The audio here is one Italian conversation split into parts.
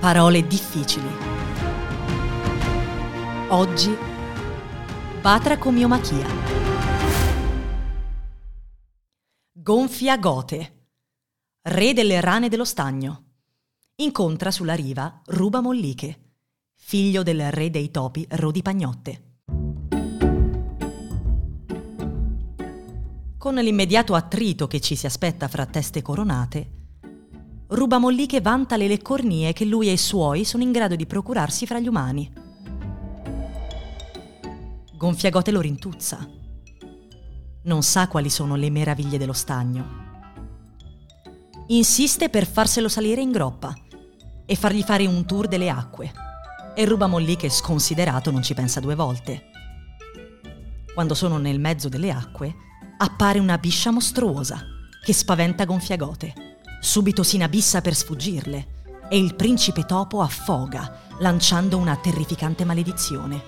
Parole difficili. Oggi Batracomiomachia. Gonfia Gote, re delle rane dello stagno. Incontra sulla riva Ruba Molliche, figlio del re dei topi Rodi Pagnotte. Con l'immediato attrito che ci si aspetta fra teste coronate, ruba Molliche vanta le leccornie che lui e i suoi sono in grado di procurarsi fra gli umani. Gonfiagote lo rintuzza. Non sa quali sono le meraviglie dello stagno. Insiste per farselo salire in groppa e fargli fare un tour delle acque. E ruba Molliche, sconsiderato, non ci pensa due volte. Quando sono nel mezzo delle acque, appare una biscia mostruosa che spaventa Gonfiagote. Subito si inabissa per sfuggirle e il principe topo affoga, lanciando una terrificante maledizione.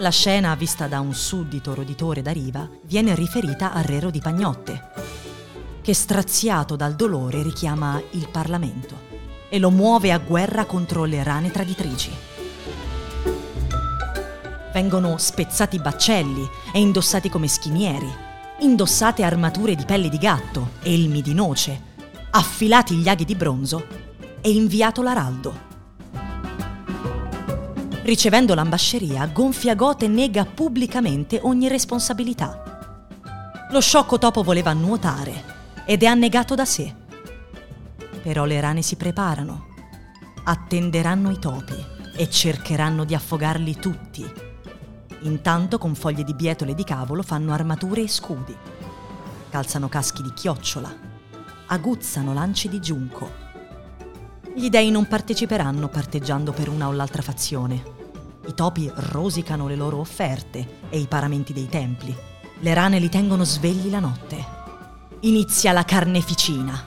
La scena, vista da un suddito roditore da riva, viene riferita al re di Pagnotte, che straziato dal dolore richiama il Parlamento e lo muove a guerra contro le rane traditrici. Vengono spezzati baccelli e indossati come schinieri, indossate armature di pelle di gatto, elmi di noce, affilati gli aghi di bronzo e inviato l'araldo. Ricevendo l'ambasceria, Gonfiagote nega pubblicamente ogni responsabilità. Lo sciocco topo voleva nuotare ed è annegato da sé. Però le rane si preparano, attenderanno i topi e cercheranno di affogarli tutti. Intanto con foglie di bietole di cavolo fanno armature e scudi. Calzano caschi di chiocciola, aguzzano lanci di giunco. Gli dei non parteciperanno parteggiando per una o l'altra fazione. I topi rosicano le loro offerte e i paramenti dei templi. Le rane li tengono svegli la notte. Inizia la carneficina.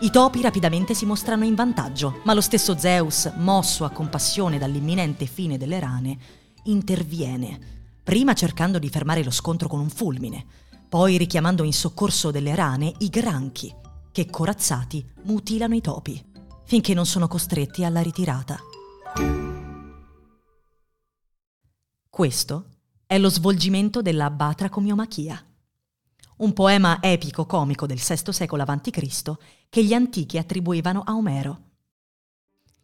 I topi rapidamente si mostrano in vantaggio, ma lo stesso Zeus, mosso a compassione dall'imminente fine delle rane, interviene, prima cercando di fermare lo scontro con un fulmine, poi richiamando in soccorso delle rane i granchi, che corazzati mutilano i topi, finché non sono costretti alla ritirata. Questo è lo svolgimento della Batracomiomachia, un poema epico-comico del VI secolo a.C. che gli antichi attribuivano a Omero.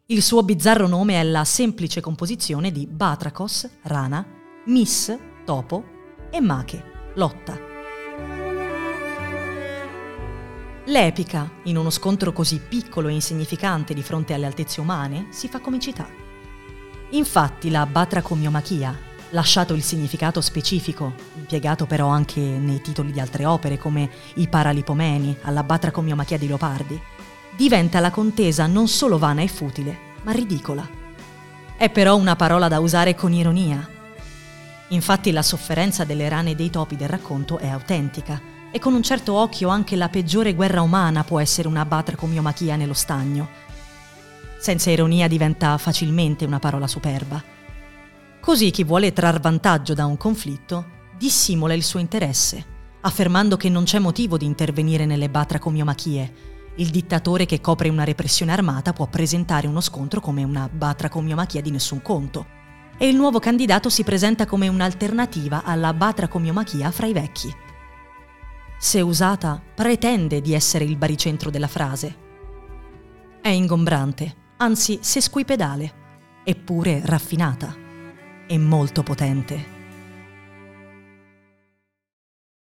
Il suo bizzarro nome è la semplice composizione di Batracos, rana, Mis, topo, e Mache, lotta. L'epica, in uno scontro così piccolo e insignificante di fronte alle altezze umane, si fa comicità. Infatti la batracomiomachia, lasciato il significato specifico, impiegato però anche nei titoli di altre opere come I Paralipomeni, alla batracomiomachia di Leopardi, diventa la contesa non solo vana e futile, ma ridicola. È però una parola da usare con ironia. Infatti la sofferenza delle rane e dei topi del racconto è autentica e con un certo occhio anche la peggiore guerra umana può essere una batracomiomachia nello stagno. Senza ironia diventa facilmente una parola superba. Così chi vuole trar vantaggio da un conflitto dissimula il suo interesse, affermando che non c'è motivo di intervenire nelle batracomiomachie. Il dittatore che copre una repressione armata può presentare uno scontro come una batracomiomachia di nessun conto. E il nuovo candidato si presenta come un'alternativa alla batracomiomachia fra i vecchi se usata, pretende di essere il baricentro della frase. È ingombrante, anzi sesquipedale, eppure raffinata e molto potente.